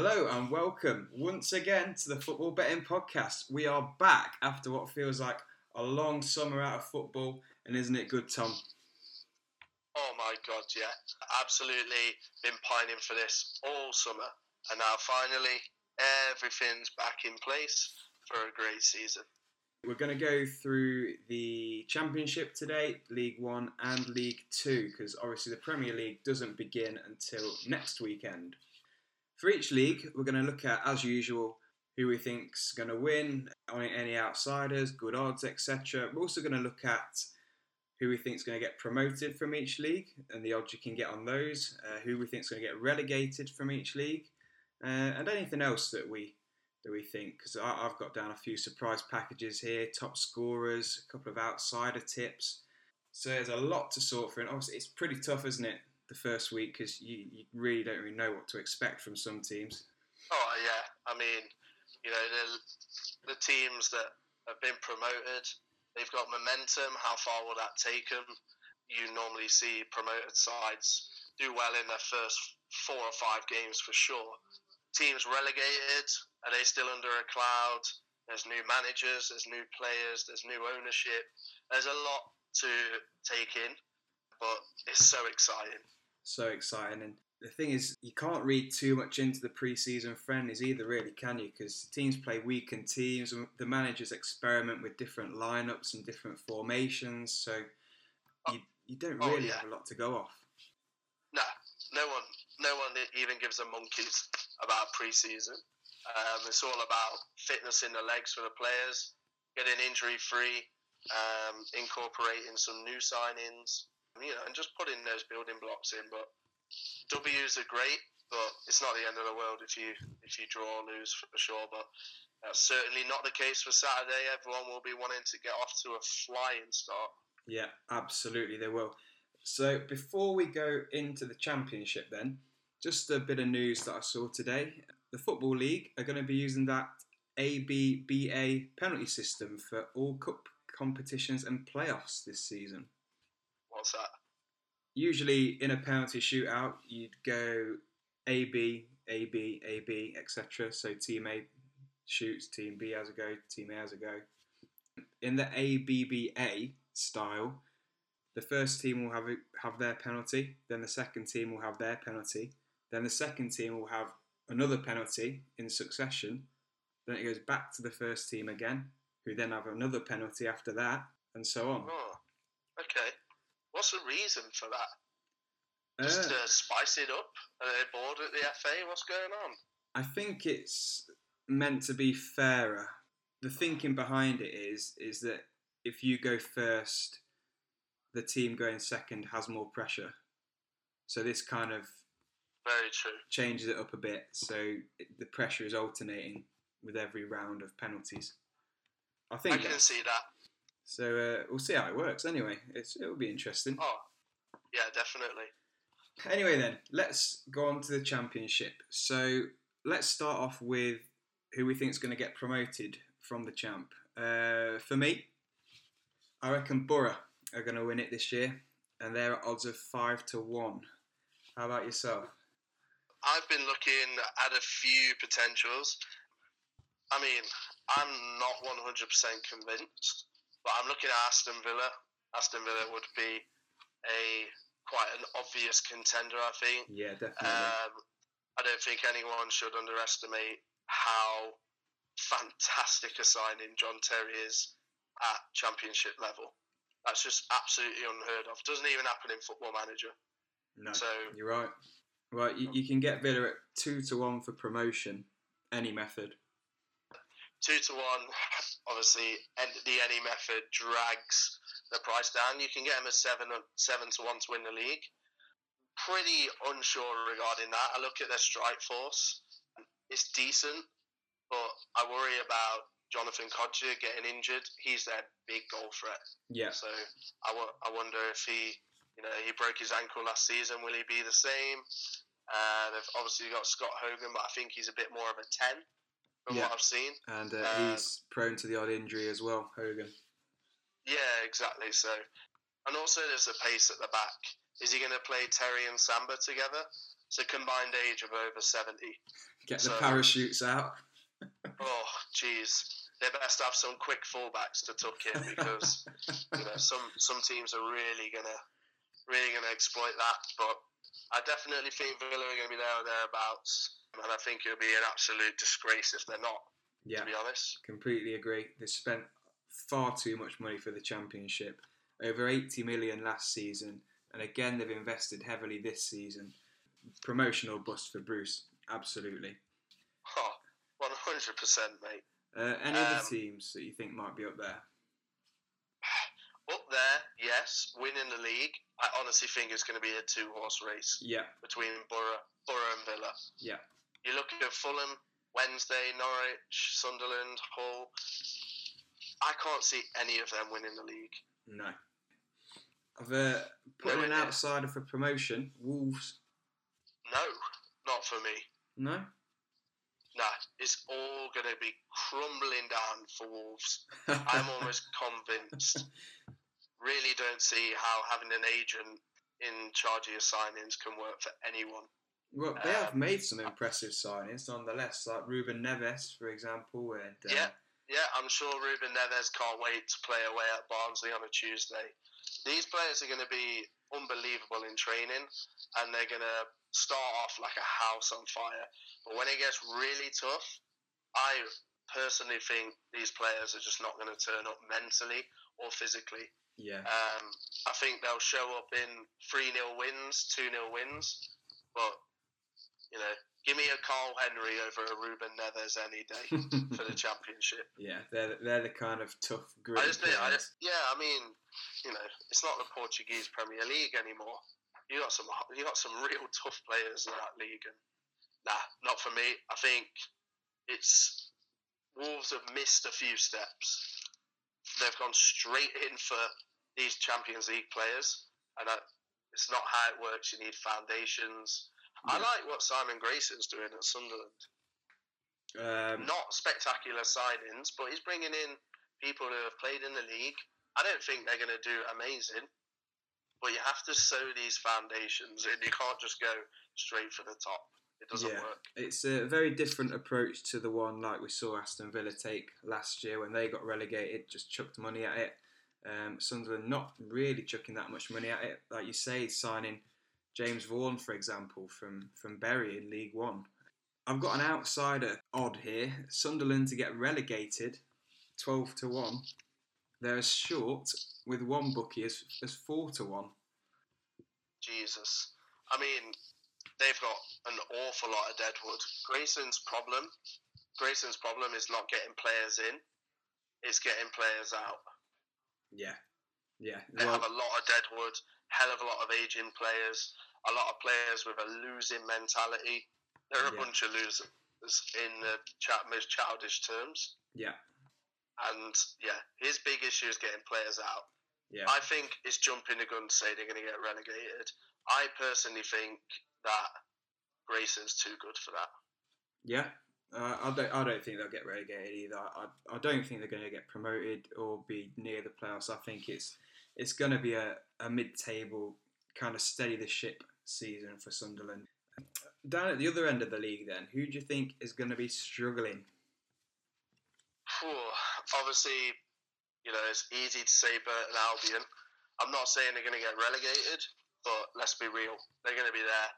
Hello and welcome once again to the Football Betting Podcast. We are back after what feels like a long summer out of football, and isn't it good, Tom? Oh my god, yeah. Absolutely been pining for this all summer. And now finally everything's back in place for a great season. We're going to go through the Championship today, League One and League Two, because obviously the Premier League doesn't begin until next weekend. For each league, we're going to look at, as usual, who we think's going to win, any outsiders, good odds, etc. We're also going to look at who we think's going to get promoted from each league and the odds you can get on those, uh, who we think's going to get relegated from each league, uh, and anything else that we that we think. Because I've got down a few surprise packages here, top scorers, a couple of outsider tips. So there's a lot to sort through, and obviously it's pretty tough, isn't it? The first week because you, you really don't really know what to expect from some teams. Oh yeah, I mean, you know the the teams that have been promoted, they've got momentum. How far will that take them? You normally see promoted sides do well in their first four or five games for sure. Teams relegated, are they still under a cloud? There's new managers, there's new players, there's new ownership. There's a lot to take in, but it's so exciting so exciting. And the thing is, you can't read too much into the preseason friendlies either, really, can you? Because teams play weakened teams, and the managers experiment with different lineups and different formations. So you, you don't oh, really oh, yeah. have a lot to go off. No, no one, no one even gives a monkeys about preseason. Um, it's all about fitness in the legs for the players, getting injury free, um, incorporating some new signings, you know, and just putting those building blocks in. But W's are great, but it's not the end of the world if you if you draw or lose for sure. But that's certainly not the case for Saturday. Everyone will be wanting to get off to a flying start. Yeah, absolutely, they will. So before we go into the championship, then just a bit of news that I saw today. The Football League are going to be using that ABBA penalty system for all cup competitions and playoffs this season. What's that? Usually in a penalty shootout, you'd go A B A B A B etc. So team A shoots, team B has a go, team A has a go. In the ABBA style, the first team will have have their penalty, then the second team will have their penalty, then the second team will have another penalty in succession. Then it goes back to the first team again, who then have another penalty after that, and so on. Oh, okay. What's the reason for that? Just uh, to spice it up? Are they bored at the FA? What's going on? I think it's meant to be fairer. The thinking behind it is is that if you go first, the team going second has more pressure. So this kind of very true changes it up a bit. So the pressure is alternating with every round of penalties. I think I can see that. So uh, we'll see how it works. Anyway, it's, it'll be interesting. Oh, yeah, definitely. Anyway, then let's go on to the championship. So let's start off with who we think is going to get promoted from the champ. Uh, for me, I reckon Borough are going to win it this year, and they're at odds of five to one. How about yourself? I've been looking at a few potentials. I mean, I'm not 100% convinced. But I'm looking at Aston Villa. Aston Villa would be a quite an obvious contender, I think. Yeah, definitely. Um, I don't think anyone should underestimate how fantastic a signing John Terry is at championship level. That's just absolutely unheard of. Doesn't even happen in Football Manager. No, so you're right. Right, you, you can get Villa at two to one for promotion, any method. Two to one, obviously, and the any method drags the price down. You can get them at seven seven to one to win the league. Pretty unsure regarding that. I look at their strike force; it's decent, but I worry about Jonathan Kodjia getting injured. He's their big goal threat. Yeah. So I, w- I wonder if he, you know, he broke his ankle last season. Will he be the same? Uh, they've obviously got Scott Hogan, but I think he's a bit more of a ten from yeah. what I've seen. And uh, um, he's prone to the odd injury as well, Hogan. Yeah, exactly. So, and also there's a pace at the back. Is he going to play Terry and Samba together? It's a combined age of over 70. Get the parachutes out. Oh, jeez. They best have some quick fullbacks to tuck in because you know some some teams are really gonna really gonna exploit that. But I definitely think Villa are gonna be there or thereabouts, and I think it'll be an absolute disgrace if they're not. yeah, To be honest. completely agree. They spent far too much money for the championship, over 80 million last season, and again they've invested heavily this season. Promotional bust for Bruce, absolutely. Oh, 100%, mate. Uh, any other Um, teams that you think might be up there? Up there, yes, winning the league. I honestly think it's going to be a two horse race Yeah, between Borough, Borough and Villa. yeah, You look at Fulham, Wednesday, Norwich, Sunderland, Hull. I can't see any of them winning the league. no. I've uh, put No an outsider for promotion. Wolves, No, not for me. no. Nah, it's all going to be crumbling down for Wolves. I'm almost convinced. Really don't see how having an agent in charge of your signings can work for anyone. Well, they have Um, made some impressive signings nonetheless, like Ruben Neves, for example. And uh, Yeah. Yeah, I'm sure Ruben Neves can't wait to play away at Barnsley on a Tuesday. These players are going to be unbelievable in training, and they're going to start off like a house on fire. But when it gets really tough, I personally think these players are just not going to turn up mentally or physically. Yeah, Um, I think they'll show up in 3 0 wins, 2 0 wins, but, you know, give me a Karl Henry over a Ruben Neves any day for the championship. yeah, they're they're the kind of tough, gritty I just I just, yeah, I mean, you know, it's not the Portuguese Premier League anymore. You got some, you got some real tough players in that league, and nah, not for me. I think it's Wolves have missed a few steps. They've gone straight in for these Champions League players, and I, it's not how it works. You need foundations. I like what Simon Grayson's doing at Sunderland Um, not spectacular signings, but he's bringing in people who have played in the league. I don't think they're going to do amazing, but you have to sow these foundations, and you can't just go straight for the top. It doesn't Yeah. work. It's a very different approach to the one like we saw Aston Villa take last year when they got relegated, just chucked money at it. Um, Sunderland not really chucking that much money at it, like you say, signing James Vaughan, for example, from from Bury in League One. I've got an outsider odd here. Sunderland to get relegated, twelve to one. They're as short with one bookie as, as four to one. Jesus. I mean, they've got an awful lot of deadwood. Grayson's problem, Grayson's problem is not getting players in; it's getting players out. Yeah, yeah. They Well, have a lot of deadwood, hell of a lot of aging players, a lot of players with a losing mentality. They're a Yeah. bunch of losers in the chat, most childish terms. yeah, And yeah, his big issue is getting players out. yeah. I think it's jumping the gun to say they're going to get relegated. I personally think that Grayson's too good for that. Yeah, uh, I don't. I don't think they'll get relegated either. I, I don't think they're going to get promoted or be near the playoffs. I think it's it's going to be a, a mid-table kind of steady the ship season for Sunderland. Down at the other end of the league, then, who do you think is going to be struggling? Obviously, you know, it's easy to say Burton Albion. I'm not saying they're going to get relegated, but let's be real. They're going to be there.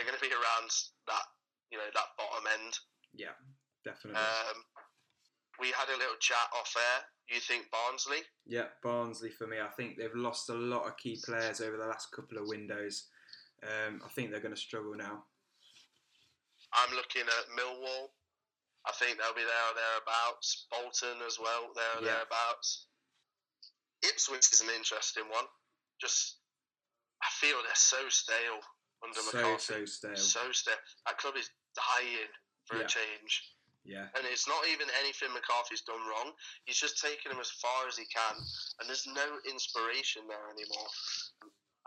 They're going to be around that, you know, that bottom end. Yeah, definitely. Um, we had a little chat off air. You think Barnsley? yeah, Barnsley for me. I think they've lost a lot of key players over the last couple of windows. Um, I think they're going to struggle now. I'm looking at Millwall. I think they'll be there or thereabouts. Bolton as well, there or Yeah. thereabouts. Ipswich is an interesting one. Just, I feel they're so stale under So McCarthy. so stale. So stale. That club is dying for Yeah. a change. Yeah, And it's not even anything McCarthy's done wrong. He's just taken them as far as he can. And there's no inspiration there anymore.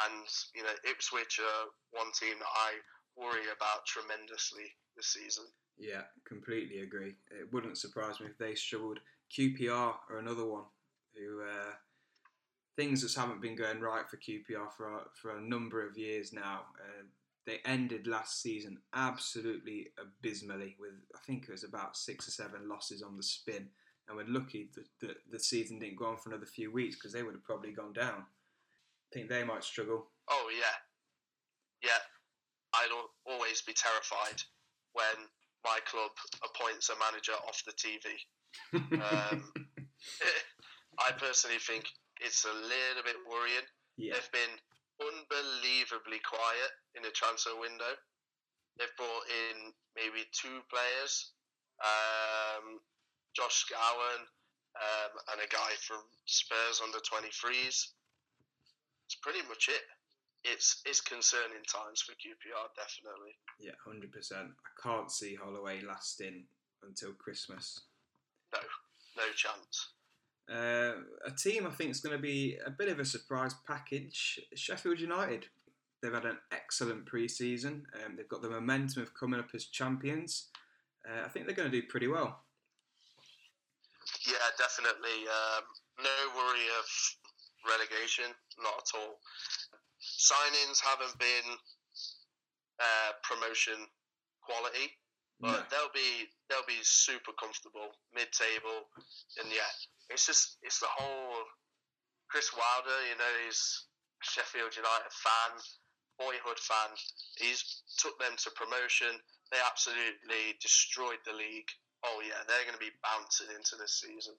And, you know, Ipswich are one team that I worry about tremendously this season. Yeah, completely agree. It wouldn't surprise me if they struggled. QPR are another one who uh, things just haven't been going right for QPR for a, for a number of years now. Uh, they ended last season absolutely abysmally with I think it was about six or seven losses on the spin, and we're lucky that the, the season didn't go on for another few weeks because they would have probably gone down. I think they might struggle. Oh yeah, yeah. I'd always be terrified when my club appoints a manager off the TV. Um, I personally think it's a little bit worrying. yeah, They've been unbelievably quiet in the transfer window. They've brought in maybe two players, um, Josh Scowen um, and a guy from Spurs under 23s. It's pretty much it. It's it's concerning times for QPR, definitely. yeah, hundred percent. I can't see Holloway lasting until Christmas. No no chance. Uh, a team I think is going to be a bit of a surprise package. Sheffield United. They've had an excellent pre-season. Um, they've got the momentum of coming up as champions. Uh, I think they're going to do pretty well. Yeah, definitely. Um, no worry of relegation, not at all. Signings haven't been uh, promotion quality, but No. they'll be they'll be super comfortable mid-table, and yeah, it's just it's the whole Chris Wilder. You know, he's a Sheffield United fan, boyhood fan. He's took them to promotion. They absolutely destroyed the league. Oh yeah, they're going to be bouncing into this season.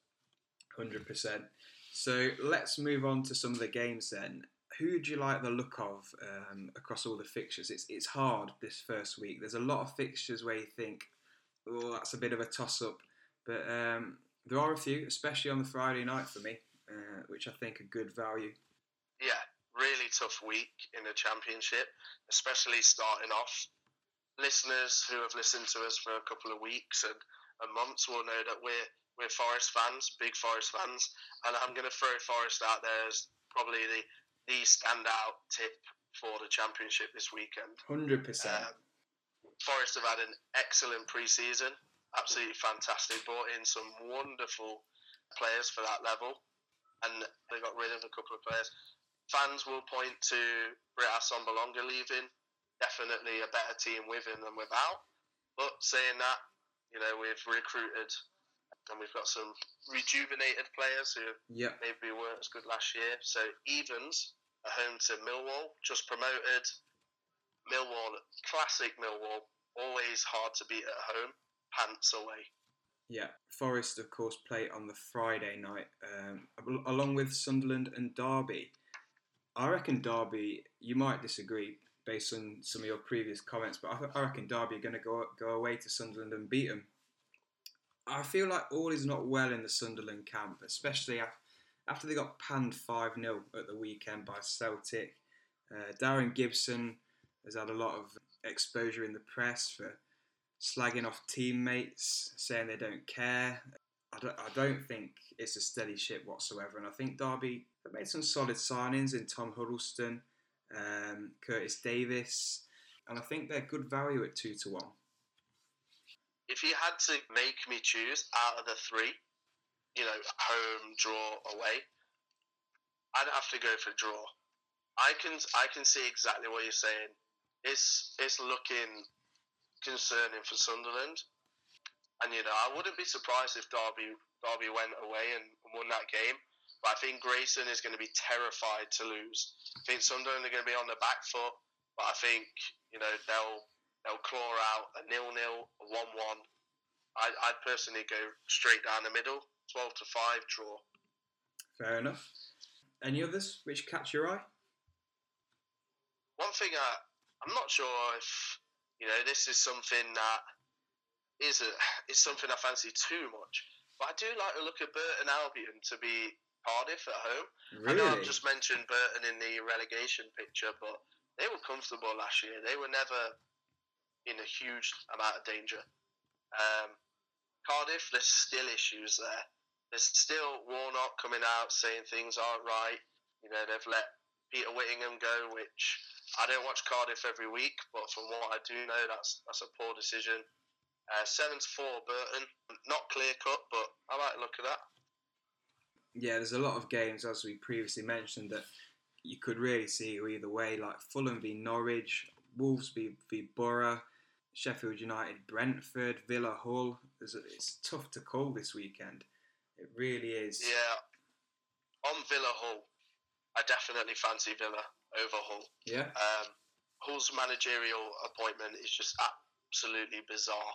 Hundred percent. So let's move on to some of the games then. Who do you like the look of um, across all the fixtures? It's it's hard this first week. There's a lot of fixtures where you think, oh, that's a bit of a toss up, but um, there are a few, especially on the Friday night for me, uh, which I think are good value. yeah, really tough week in the championship, especially starting off. Listeners who have listened to us for a couple of weeks and, and months will know that we're we're Forest fans, big Forest fans, and I'm going to throw Forest out there as probably the the standout tip for the championship this weekend. Hundred percent. Um, Forest have had an excellent pre-season, absolutely fantastic. Brought in some wonderful players for that level, and they got rid of a couple of players. Fans will point to Britt Assombalonga leaving. Definitely a better team with him than without. But saying that, you know, we've recruited and we've got some rejuvenated players who Yep. maybe weren't as good last year. So Evans are home to Millwall, just promoted. Millwall, classic Millwall, always hard to beat at home, pants away. Yeah, Forest, of course, play on the Friday night, um, along with Sunderland and Derby. I reckon Derby, you might disagree based on some of your previous comments, but I, I reckon Derby are going to go go away to Sunderland and beat them. I feel like all is not well in the Sunderland camp, especially after they got panned 5 0 at the weekend by Celtic. Uh, Darren Gibson has had a lot of exposure in the press for slagging off teammates, saying they don't care. I don't, I don't think it's a steady ship whatsoever. And I think Derby have made some solid signings in Tom Huddlestone, um, Curtis Davies, and I think they're good value at two to one. If you had to make me choose out of the three, you know, home, draw, away, I'd have to go for draw. I can I can see exactly what you're saying. It's it's looking concerning for Sunderland, and you know I wouldn't be surprised if Derby Derby went away and won that game. But I think Grayson is going to be terrified to lose. I think Sunderland are going to be on the back foot, but I think you know they'll they'll claw out a nil nil, a one one. I I'd personally go straight down the middle, twelve to five draw. Fair enough. Any others which catch your eye? One thing I I'm not sure if you know this is something that is a is something I fancy too much, but I do like to look at Burton Albion to be Cardiff at home. I know I've just mentioned Burton in the relegation picture, but they were comfortable last year. They were never in a huge amount of danger. Um, Cardiff, there's still issues there. There's still Warnock coming out saying things aren't right. You know, they've let Peter Whittingham go, which I don't watch Cardiff every week, but from what I do know, that's that's a poor decision. Uh, seven to four, Burton, not clear cut, but I like the look of that. Yeah, there's a lot of games, as we previously mentioned, that you could really see either way. Like Fulham v Norwich, Wolves v, v Borough, Sheffield United, Brentford, Villa, Hull. It's tough to call this weekend. It really is. Yeah. On Villa Hull, I definitely fancy Villa over Hull. Yeah. Um, Hull's managerial appointment is just absolutely bizarre,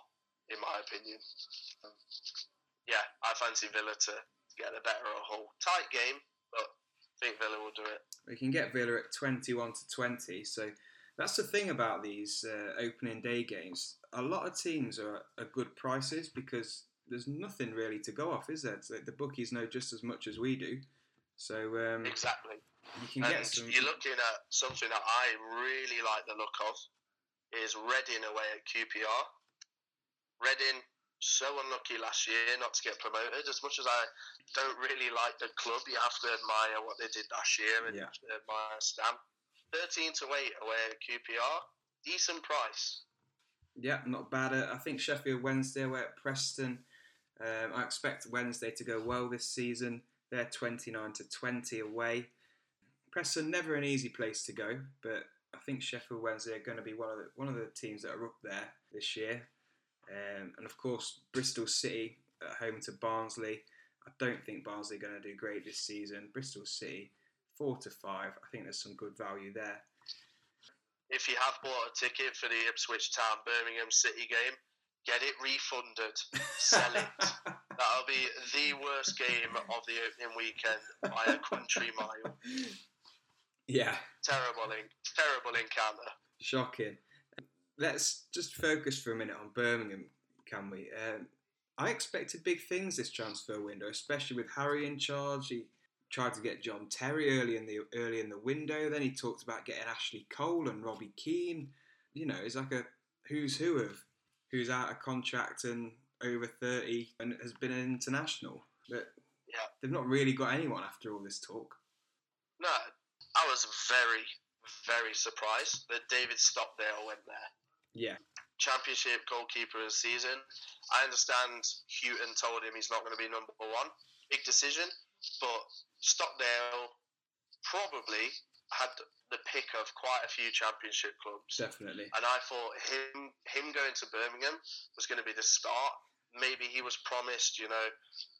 in my opinion. Um, yeah, I fancy Villa to get the better of Hull. Tight game, but I think Villa will do it. We can get Villa at 21 to 20. So that's the thing about these uh, opening day games. A lot of teams are at good prices because there's nothing really to go off, is there? So the bookies know just as much as we do. So um, Exactly. you can And get some. you're looking at something that I really like the look of is Reading away at QPR. Reading so unlucky last year not to get promoted. As much as I don't really like the club, you have to admire what they did last year and Yeah. admire Stam. Thirteen to eight away at QPR, decent price. Yeah, not bad. Uh, I think Sheffield Wednesday away at Preston. Um, I expect Wednesday to go well this season. They're 29 to 20 away. Preston never an easy place to go, but I think Sheffield Wednesday are going to be one of the, one of the teams that are up there this year. Um, and of course, Bristol City at home to Barnsley. I don't think Barnsley are going to do great this season. Bristol City four to five. I think there's some good value there. If you have bought a ticket for the Ipswich Town Birmingham City game, get it refunded. Sell it. That'll be the worst game of the opening weekend by a country mile. yeah. Terrible, in, terrible encounter. Shocking. Let's just focus for a minute on Birmingham, can we? Um, I expected big things this transfer window, especially with Harry in charge. He tried to get John Terry early in the early in the window. Then he talked about getting Ashley Cole and Robbie Keane. You know, it's like a who's who of who's out of contract and over thirty and has been an international. But Yeah. they've not really got anyone after all this talk. No, I was very, very surprised that David Stockdale went there. Yeah, Championship goalkeeper of the season. I understand Hughton told him he's not going to be number one. Big decision, but Stockdale probably had the pick of quite a few championship clubs. definitely. and I thought him him going to Birmingham was going to be the start. Maybe he was promised, you know,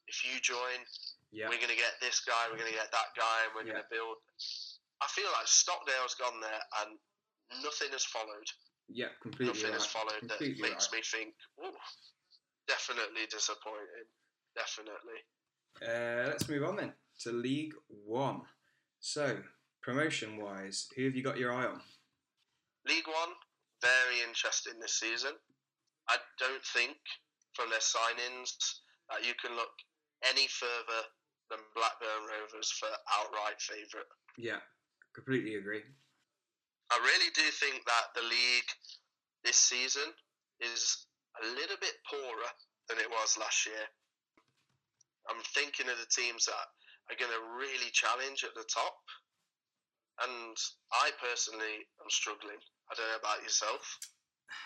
if you join, Yeah, we're going to get this guy, we're going to get that guy, and we're Yeah. going to build. I feel like Stockdale's gone there and nothing has followed. yeah, completely nothing right. has followed that makes right. me think, oh, definitely disappointing. Definitely. Uh, let's move on then to League One. So, promotion wise, who have you got your eye on? League One, very interesting this season. I don't think from their signings that you can look any further than Blackburn Rovers for outright favourite. Yeah, completely agree. I really do think that the league this season is a little bit poorer than it was last year. I'm thinking of the teams that are going to really challenge at the top. And I personally am struggling. I don't know about yourself.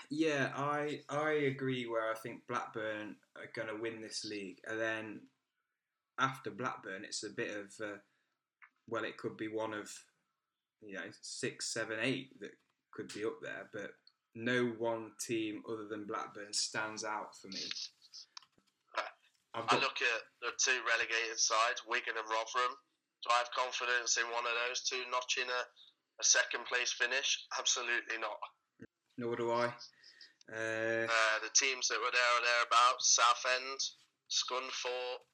Yeah, I I agree. Where I think Blackburn are going to win this league, and then after Blackburn, it's a bit of uh, well, it could be one of you know six, seven, eight that could be up there, but no one team other than Blackburn stands out for me. I've I look at the two relegated sides, Wigan and Rotherham. Do I have confidence in one of those two notching a, a second place finish? Absolutely not. nor do I. Uh, Uh, the teams that were there or thereabouts, Southend, Scunthorpe,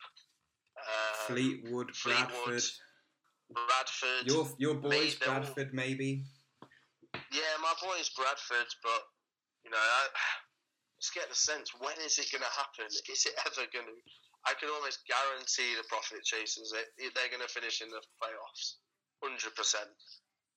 uh, Fleetwood, Fleetwood, Bradford. Bradford. Your your boys, they're Bradford, maybe. Yeah, my boy's Bradford, but you know, I just get the sense when is it going to happen? Is it ever going to? I can almost guarantee the profit chasers that they're going to finish in the playoffs, hundred percent.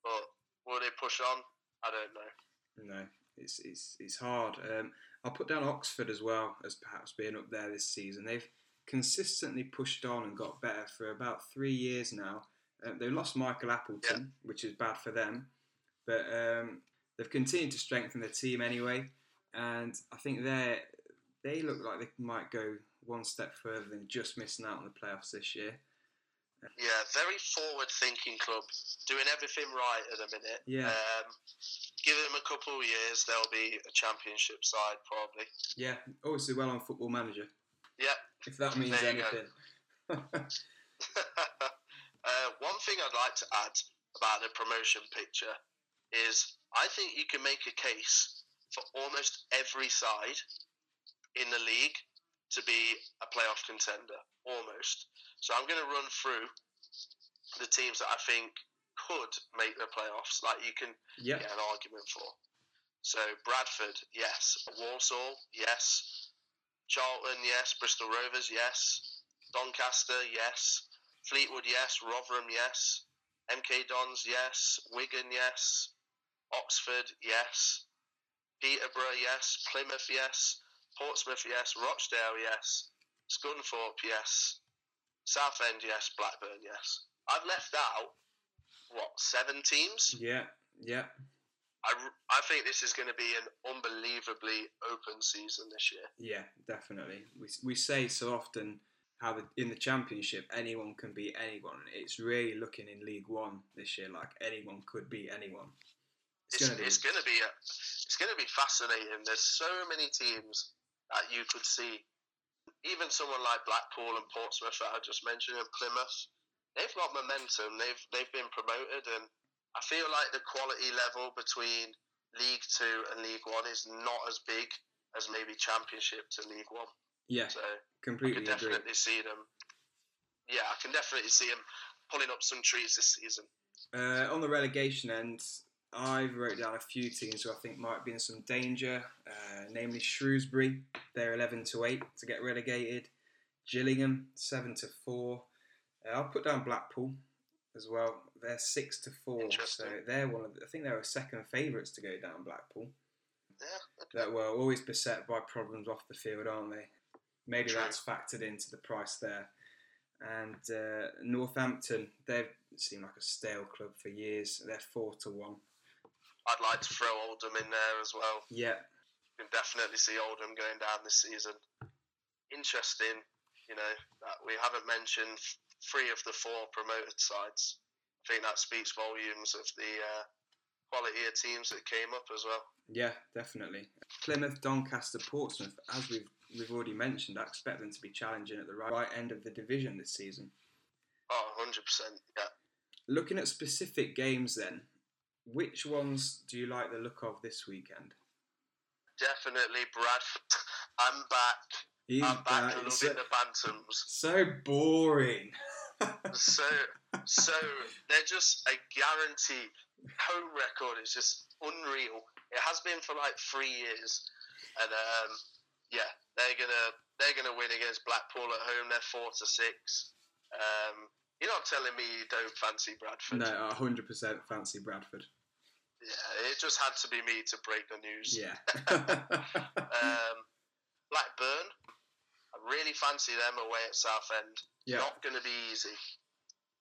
But will they push on? I don't know. No, it's it's it's hard. Um, I'll put down Oxford as well as perhaps being up there this season. They've consistently pushed on and got better for about three years now. Um, they lost Michael Appleton, which is bad for them, but um, they've continued to strengthen their team anyway. And I think they they look like they might go one step further than just missing out on the playoffs this year. Yeah, very forward-thinking club, doing everything right at the minute. Yeah. Um, give them a couple of years, they'll be a championship side probably. Yeah, obviously well on Football Manager, Yeah. if that means There anything. uh, one thing I'd like to add about the promotion picture is I think you can make a case for almost every side in the league to be a playoff contender, almost. So I'm going to run through the teams that I think could make the playoffs. Like you can yeah, get an argument for. So Bradford, yes. Walsall, yes. Charlton, yes. Bristol Rovers, yes. Doncaster, yes. Fleetwood, yes. Rotherham, yes. MK Dons, yes. Wigan, yes. Oxford, yes. Peterborough, yes. Plymouth, yes. Portsmouth, yes. Rochdale, yes. Scunthorpe, yes. Southend, yes. Blackburn, yes. I've left out what seven teams. yeah, yeah, I, I think this is going to be an unbelievably open season this year. yeah, definitely. We, we say so often how the, in the Championship anyone can beat anyone. It's really looking in League One this year like anyone could beat anyone. It's, It's, going to be it's going to be a, it's going to be fascinating. There's so many teams that you could see. Even someone like Blackpool and Portsmouth that I just mentioned, and Plymouth, they've got momentum. They've they've been promoted, and I feel like the quality level between League Two and League One is not as big as maybe Championship to League One. yeah, So I completely could agree. definitely see them. Yeah, I can definitely see them pulling up some trees this season. Uh, on the relegation end, I've wrote down a few teams who I think might be in some danger, uh, namely Shrewsbury. They're 11 to 8 to get relegated. Gillingham, 7 to 4. Uh, I'll put down Blackpool as well. They're 6 to 4. So they're one of the, I think they were second favourites to go down Blackpool. Yeah, okay. That were always beset by problems off the field, aren't they? Maybe True. that's factored into the price there. And uh, Northampton, they've seemed like a stale club for years. They're four to one. I'd like to throw Oldham in there as well. Yeah, You can definitely see Oldham going down this season. Interesting, you know, that we haven't mentioned three of the four promoted sides. I think that speaks volumes of the uh, quality of teams that came up as well. yeah, definitely. Plymouth, Doncaster, Portsmouth, as we've we've already mentioned, I expect them to be challenging at the right, right end of the division this season. Oh, 100%. Yeah. Looking at specific games, then, which ones do you like the look of this weekend? Definitely Bradford. I'm back. He's I'm back back. loving So, the Bantams. so boring. so so they're just a guaranteed home record is just unreal it has been for like three years and um, yeah they're gonna they're gonna win against blackpool at home they're four to six um, you're not telling me you don't fancy bradford No, 100% fancy Bradford. yeah it just had to be me to break the news Yeah. um, blackburn i really fancy them away at southend yeah. Not going to be easy.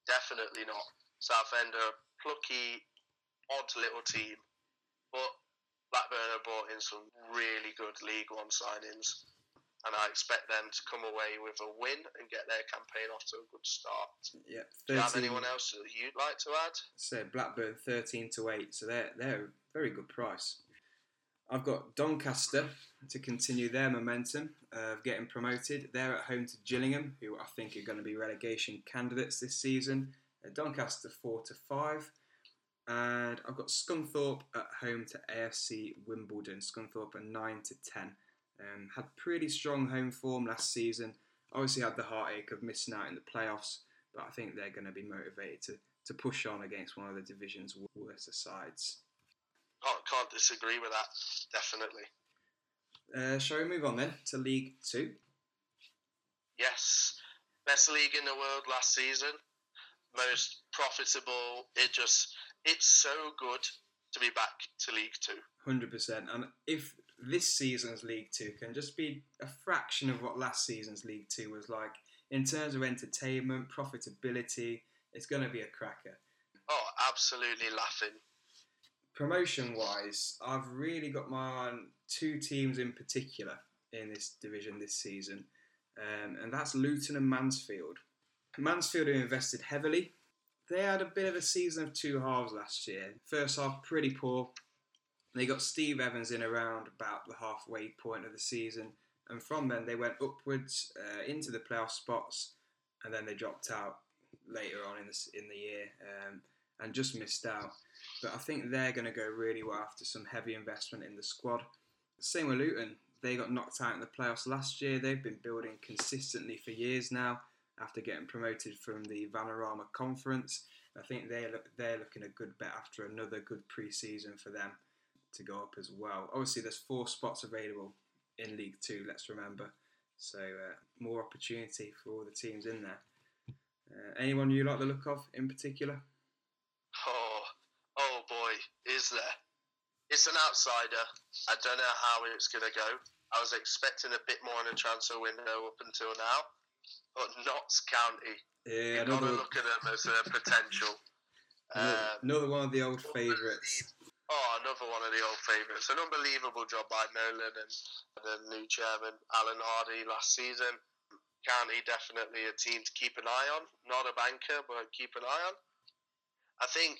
Definitely not. Southend are a plucky, odd little team, but Blackburn have brought in some really good League One signings, and I expect them to come away with a win and get their campaign off to a good start. Yeah. Do you have anyone else that you'd like to add? So Blackburn 13 to 8. So they're, they're a very good price. I've got Doncaster to continue their momentum of getting promoted. They're at home to Gillingham, who I think are going to be relegation candidates this season. Doncaster 4 to 5. And I've got Scunthorpe at home to AFC Wimbledon. Scunthorpe are 9 to 10. Um, had pretty strong home form last season. Obviously had the heartache of missing out in the playoffs, but I think they're going to be motivated to, to push on against one of the division's worst sides. Oh, can't disagree with that. Definitely. Uh, shall we move on then to League Two? Yes. Best league in the world last season. Most profitable. It just, it's so good to be back to League Two. Hundred percent. And if this season's League Two can just be a fraction of what last season's League Two was like in terms of entertainment, profitability, it's going to be a cracker. Oh, absolutely laughing. Promotion wise, I've really got my eye on two teams in particular in this division this season, um, and that's Luton and Mansfield. Mansfield have invested heavily. They had a bit of a season of two halves last year. First half, pretty poor. They got Steve Evans in around about the halfway point of the season, and from then they went upwards uh, into the playoff spots, and then they dropped out later on in the, in the year um, and just missed out. But I think they're going to go really well after some heavy investment in the squad. Same with Luton. They got knocked out in the playoffs last year. They've been building consistently for years now after getting promoted from the Vanarama Conference. I think they're, look, they're looking a good bet after another good pre season for them to go up as well. Obviously, there's four spots available in League Two, let's remember. So, uh, more opportunity for all the teams in there. Uh, anyone you like the look of in particular? Oh, oh boy, is there? It's an outsider. I don't know how it's going to go. I was expecting a bit more in the transfer window up until now, but Notts County. Yeah, You've got to look at them as a potential. another, Um, another one of the old favourites. Oh, another one of the old favourites. An unbelievable job by Nolan and the new chairman, Alan Hardy, last season. County definitely a team to keep an eye on. Not a banker, but keep an eye on. I think.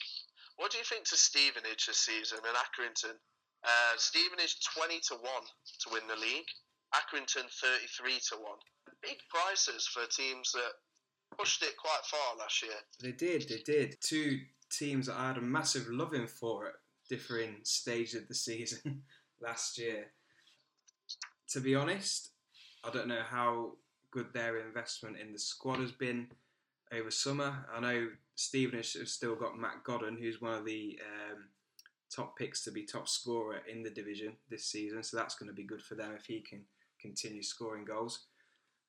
What do you think to Stevenage this season and Accrington? Uh, Stevenage twenty to one to win the league. Accrington thirty three to one. Big prices for teams that pushed it quite far last year. They did, they did. Two teams that I had a massive loving for at differing stages of the season last year. To be honest, I don't know how good their investment in the squad has been over summer. I know Stevenage have still got Matt Godden, who's one of the um, top picks to be top scorer in the division this season, so that's going to be good for them if he can continue scoring goals.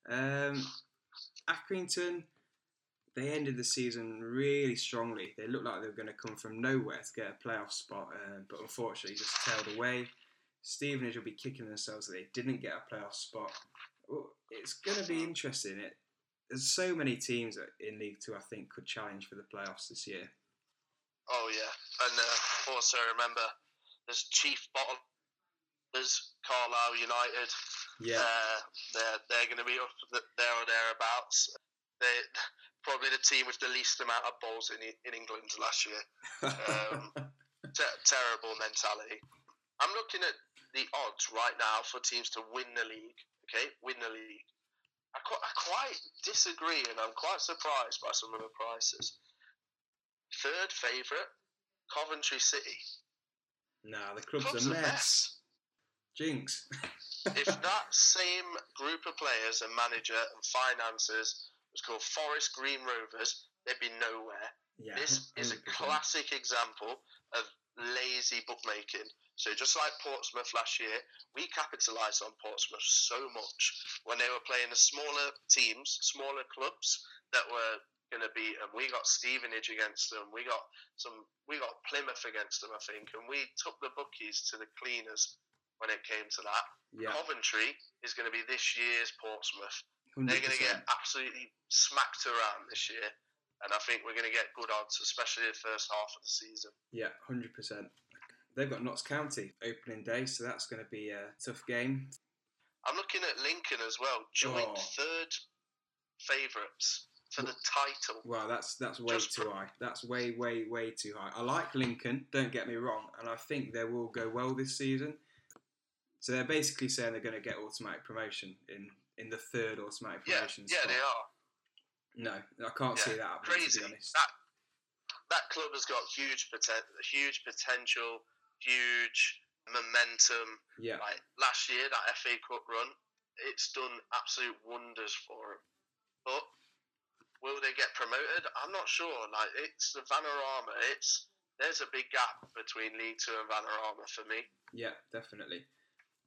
Um, Accrington, they ended the season really strongly. They looked like they were going to come from nowhere to get a playoff spot, um, but unfortunately just tailed away. Stevenage will be kicking themselves that they didn't get a playoff spot. Well, it's going to be interesting. It, there's so many teams in League Two I think could challenge for the playoffs this year. Oh yeah, and uh, also remember there's Chief Bottlers, Carlisle United. Yeah, Uh, they're they're going to be up there or thereabouts. They probably the team with the least amount of balls in in England last year. um, Ter- terrible mentality. I'm looking at the odds right now for teams to win the league. Okay, win the league. I, qu- I quite disagree, and I'm quite surprised by some of the prices. Third favourite, Coventry City. nah, the club's, Club's a a mess. mess. Jinx. if that same group of players and manager and finances was called Forest Green Rovers, they'd be nowhere. yeah, This is a classic example of lazy bookmaking. So just like Portsmouth last year, we capitalised on Portsmouth so much when they were playing the smaller teams, smaller clubs that were going to beat them. We got Stevenage against them. We got some. We got Plymouth against them, I think, and we took the bookies to the cleaners when it came to that. Yeah, Coventry is going to be this year's Portsmouth. 100%. They're going to get absolutely smacked around this year, and I think we're going to get good odds, especially the first half of the season. Yeah, hundred percent. They've got Notts County opening day, so that's going to be a tough game. I'm looking at Lincoln as well, joint Oh. third favourites for the title. Wow, that's that's way Just too high. That's way, way, way too high. I like Lincoln. Don't get me wrong, and I think they will go well this season. So they're basically saying they're going to get automatic promotion in in the third automatic Yeah, promotion. yeah, spot. they are. No, I can't Yeah, see that happening. Crazy. To be honest. That that club has got huge poten- huge potential, huge momentum. Yeah, Like last year, that FA Cup run, it's done absolute wonders for them. But will they get promoted? I'm not sure. Like it's the Vanarama. It's there's a big gap between League Two and Vanarama for me. yeah, definitely.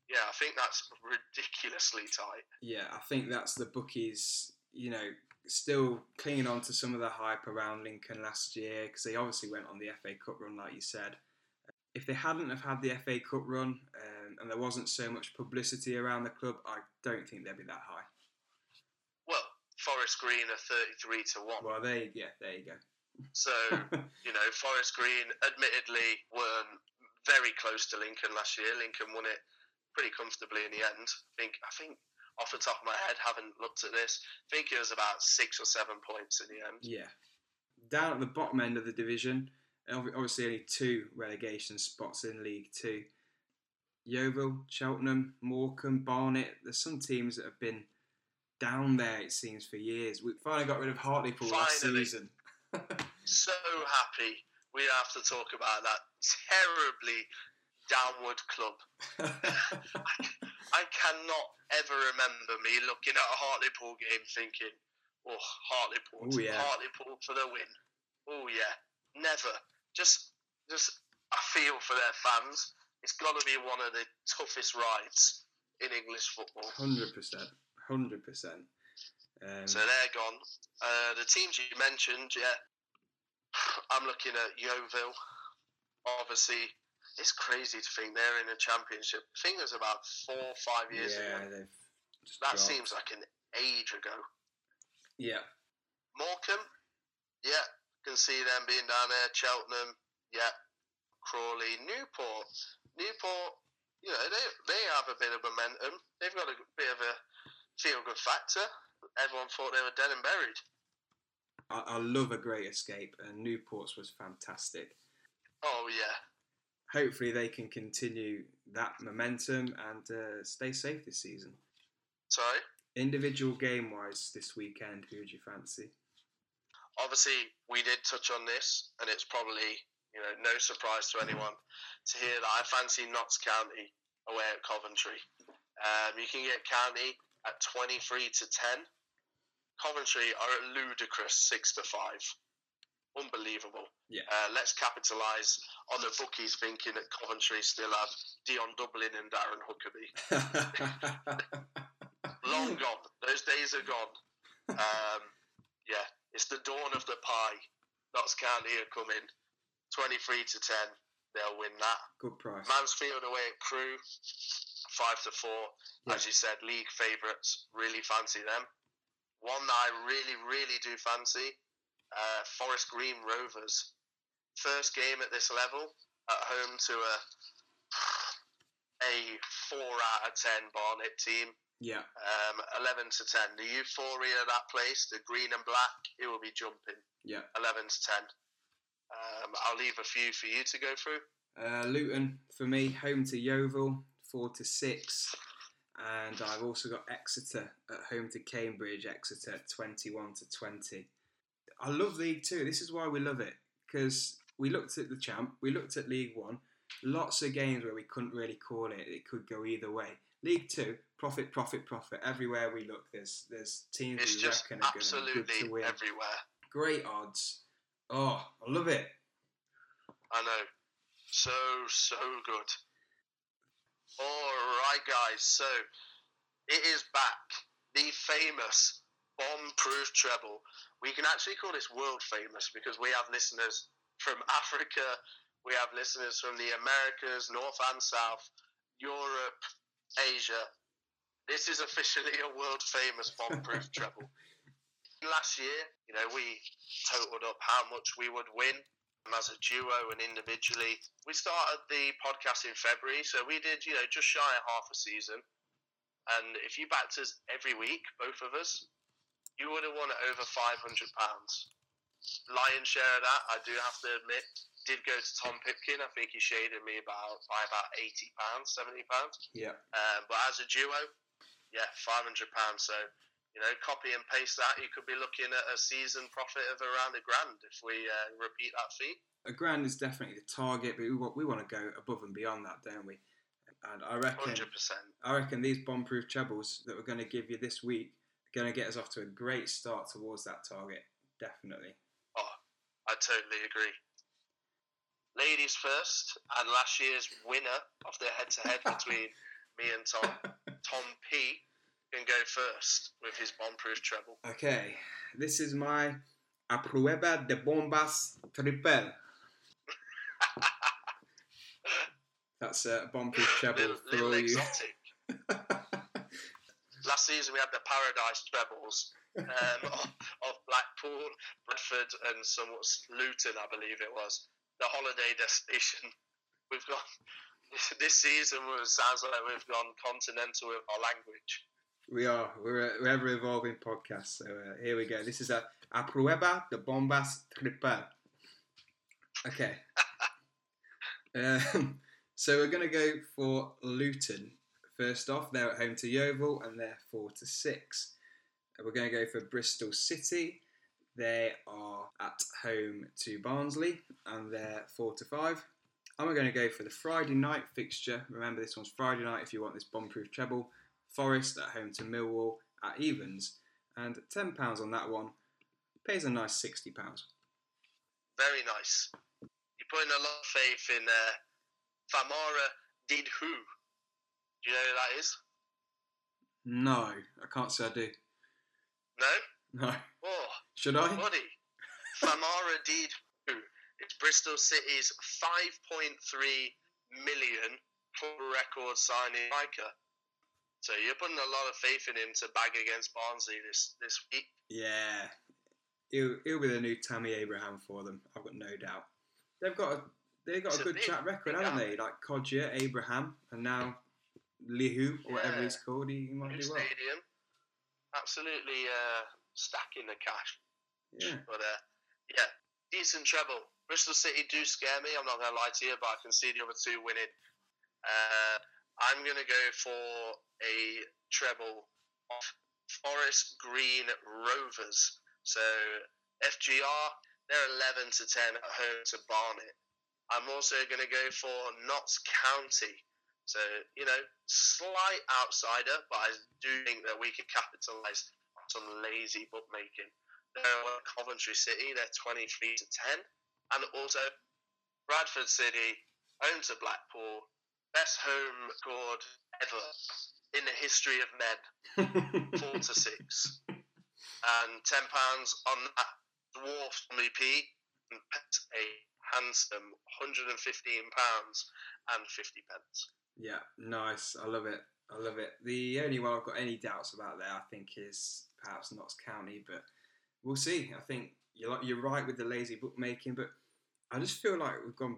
Yeah, I think that's ridiculously tight. Yeah, I think that's the bookies. You know, still clinging on to some of the hype around Lincoln last year because they obviously went on the FA Cup run, like you said. If they hadn't have had the FA Cup run um, and there wasn't so much publicity around the club, I don't think they'd be that high. Well, Forest Green are 33 to 1. Well, they yeah, there you go. So, you know, Forest Green admittedly weren't very close to Lincoln last year. Lincoln won it pretty comfortably in the end. I think I think off the top of my head, haven't looked at this. I think it was about six or seven points in the end. Yeah. Down at the bottom end of the division, obviously only two relegation spots in League Two. Yeovil, Cheltenham, Morecambe, Barnet. There's some teams that have been down there, it seems, for years. We finally got rid of Hartlepool last season. So happy we have to talk about that terribly downward club. I cannot ever remember me looking at a Hartlepool game thinking, "Oh, Hartlepool, Oh, yeah. Hartlepool for the win." Oh yeah, never. Just, just I feel for their fans. It's got to be one of the toughest rides in English football. Hundred percent, hundred percent. Um, So they're gone. Uh, the teams you mentioned, yeah, I'm looking at Yeovil. Obviously, it's crazy to think they're in a championship. I think it was about four or five years yeah, ago. That dropped. seems like an age ago. Yeah, Morecambe, yeah, can see them being down there. Cheltenham, yeah. Crawley, Newport, Newport. You know they they have a bit of momentum. They've got a bit of a feel good factor. Everyone thought they were dead and buried. I, I love a great escape, and Newport's was fantastic. Oh yeah, Hopefully, they can continue that momentum and uh, stay safe this season. sorry. Individual game wise, this weekend, who would you fancy? obviously we did touch on this, and it's probably you know no surprise to anyone to hear that I fancy Notts County away at Coventry. Um, you can get County at twenty three to ten. Coventry are at ludicrous six to five. Unbelievable. Yeah. Uh, let's capitalise on the bookies thinking that Coventry still have Dion Dublin and Darren Huckerby. long gone. Those days are gone. Um, yeah, it's the dawn of the pie. Notts County are coming. 23 to 10. They'll win that. Good price. Mansfield away at Crewe. 5 to 4. Yeah. As you said, league favourites. Really fancy them. One that I really, really do fancy uh, Forest Green Rovers. First game at this level. At home to a, a 4 out of 10 Barnet team. Yeah, Um, 11 to 10. The euphoria of that place, the green and black, it will be jumping. yeah. 11 to 10. Um, I'll leave a few for you to go through. Uh, Luton for me, home to Yeovil, four to six, and I've also got Exeter at home to Cambridge. Exeter twenty-one to twenty. I love League Two. This is why we love it because we looked at the champ, we looked at League One. Lots of games where we couldn't really call it. It could go either way. League Two, profit, profit, profit. Everywhere we look, there's there's teams It's we just reckon are going to good absolutely to win. everywhere. Great odds. Oh, I love it. I know. So, so good. Alright, guys. So, it is back. The famous bomb proof treble. We can actually call this world famous because we have listeners from Africa, we have listeners from the Americas, North and South, Europe, Asia. This is officially a world famous bomb proof treble. Last year, you know, we totaled up how much we would win as a duo and individually. We started the podcast in February, so we did, you know, just shy of half a season. And if you backed us every week, both of us, you would have won it over five hundred pounds. Lion's share of that, I do have to admit, did go to Tom Pipkin. I think he shaded me about by about eighty pounds, seventy pounds. Yeah. Um, but as a duo, yeah, five hundred pounds. So you know, copy and paste that. You could be looking at a season profit of around a grand if we uh, repeat that feat. a grand is definitely the target, but we want, we want to go above and beyond that, don't we? And I reckon, Hundred percent. I reckon these bomb-proof trebles that we're going to give you this week going to get us off to a great start towards that target. Definitely. Oh, I totally agree. Ladies first, and last year's winner of the head-to-head between me and Tom, Tom P, can go first with his bomb-proof treble. Okay, this is my A prueba de bombas triple. That's a bomb-proof treble Little, for all you. Last season we had the Paradise Trebles um, of, of Blackpool, Bradford, and somewhat Luton, I believe it was. The holiday destination. We've got this season was sounds like we've gone continental with our language. We are. We're a, we're ever evolving podcast. So uh, here we go. This is a, a prueba de bombas triple. Okay. um, so we're going to go for Luton. First off, they're at home to Yeovil and they're 4 to 6. We're going to go for Bristol City. They are at home to Barnsley and they're 4 to 5. And we're going to go for the Friday night fixture. Remember, this one's Friday night if you want this bomb-proof treble. Forest at home to Millwall at evens, and £10 on that one pays a nice £60. Very nice. You're putting a lot of faith in uh, Famara Did Who. Do you know who that is? No, I can't say I do. No? No. Oh, Should I? buddy. Famara Did. It's Bristol City's 5.3 million record signing striker. So you're putting a lot of faith in him to bag against Barnsley this, this week. Yeah. He'll, he'll be the new Tammy Abraham for them, I've got no doubt. They've got a, they've got It's a a good big- track record, haven't they? Like Kodjia, Abraham, and now Lihu, or whatever it's called. He, he might New do well. stadium. Absolutely uh, stacking the cash. Yeah. But uh, yeah, decent treble. Bristol City do scare me. I'm not going to lie to you, but I can see the other two winning. Uh, I'm going to go for a treble of Forest Green Rovers. So FGR, they're 11 to 10 at home to Barnet. I'm also going to go for Notts County. So, you know, slight outsider, but I do think that we could capitalise on some lazy bookmaking. They're at Coventry City, they're 23 to 10. And also, Bradford City, home to Blackpool, best home record ever in the history of men, 4 to 6. And £10 on that dwarf MVP and pays a handsome £115 and 50 pence. Yeah, nice. I love it. I love it. The only one I've got any doubts about there, I think, is perhaps Notts County, but we'll see. I think you're you're right with the lazy bookmaking, but I just feel like we've gone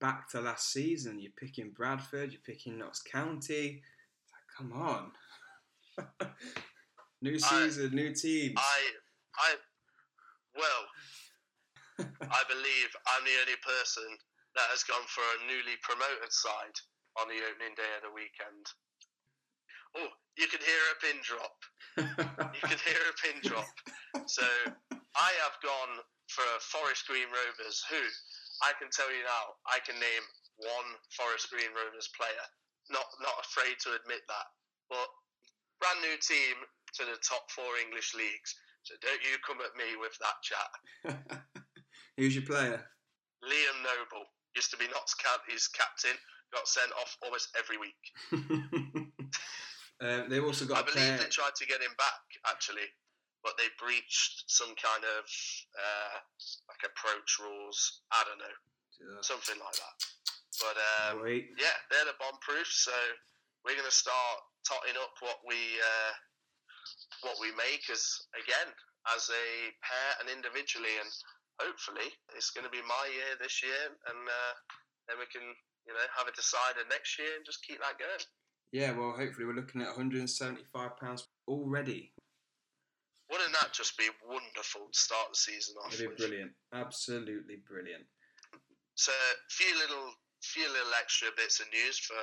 back to last season. You're picking Bradford, you're picking Notts County. It's like, come on. new season, new teams. I, I, well, I believe I'm the only person that has gone for a newly promoted side on the opening day of the weekend. Oh, you can hear a pin drop. You can hear a pin drop. So I have gone for Forest Green Rovers, who I can tell you now, I can name one Forest Green Rovers player. Not not afraid to admit that. But brand new team to the top four English leagues. So don't you come at me with that chat. Who's your player? Liam Noble used to be Notts County's captain, got sent off almost every week. um, they've also I got a believe player. they tried to get him back actually, but they breached some kind of uh, like approach rules. I don't know, something like that. But um, yeah, they're the bomb proof. So we're going to start totting up what we uh, what we make as again as a pair and individually, and hopefully it's going to be my year this year, and uh, then we can you know have a decider next year and just keep that going. Yeah, well, hopefully we're looking at 175 pounds already. Wouldn't that just be wonderful to start the season off It'd be with? brilliant. Absolutely brilliant. So a few little few little extra bits of news for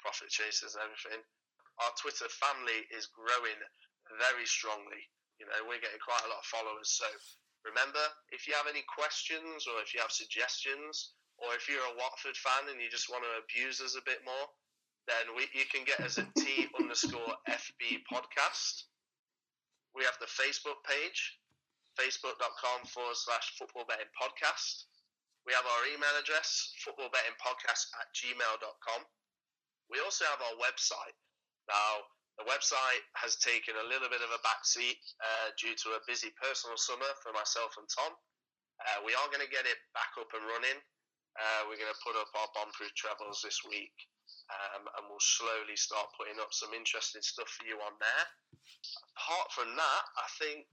profit chasers and everything. Our Twitter family is growing very strongly. You know, we're getting quite a lot of followers. So remember, if you have any questions or if you have suggestions or if you're a Watford fan and you just want to abuse us a bit more, then we, you can get us at T underscore FB podcast. We have the Facebook page, facebook.com forward slash football betting podcast. We have our email address, footballbettingpodcast at gmail.com. We also have our website. Now, the website has taken a little bit of a backseat uh, due to a busy personal summer for myself and Tom. Uh, we are going to get it back up and running. Uh, we're going to put up our bomb-proof this week, um, and we'll slowly start putting up some interesting stuff for you on there. Apart from that, I think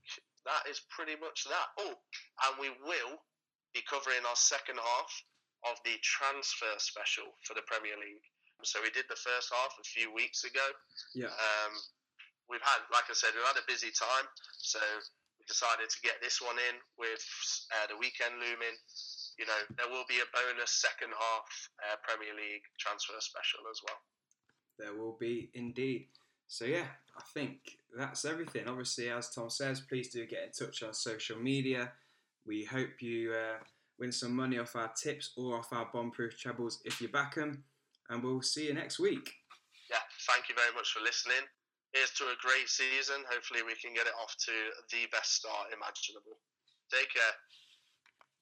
that is pretty much that. Oh, and we will be covering our second half of the transfer special for the Premier League. So we did the first half a few weeks ago. Yeah. Um, we've had, like I said, we've had a busy time, so we decided to get this one in with uh, the weekend looming. You know, there will be a bonus second half uh, Premier League transfer special as well. There will be indeed. So yeah, I think that's everything. Obviously, as Tom says, please do get in touch on social media. We hope you uh, win some money off our tips or off our bomb-proof trebles if you back them, and we'll see you next week. Yeah, thank you very much for listening. Here's to a great season. Hopefully, we can get it off to the best start imaginable. Take care.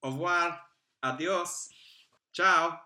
Au revoir. Adios. Ciao.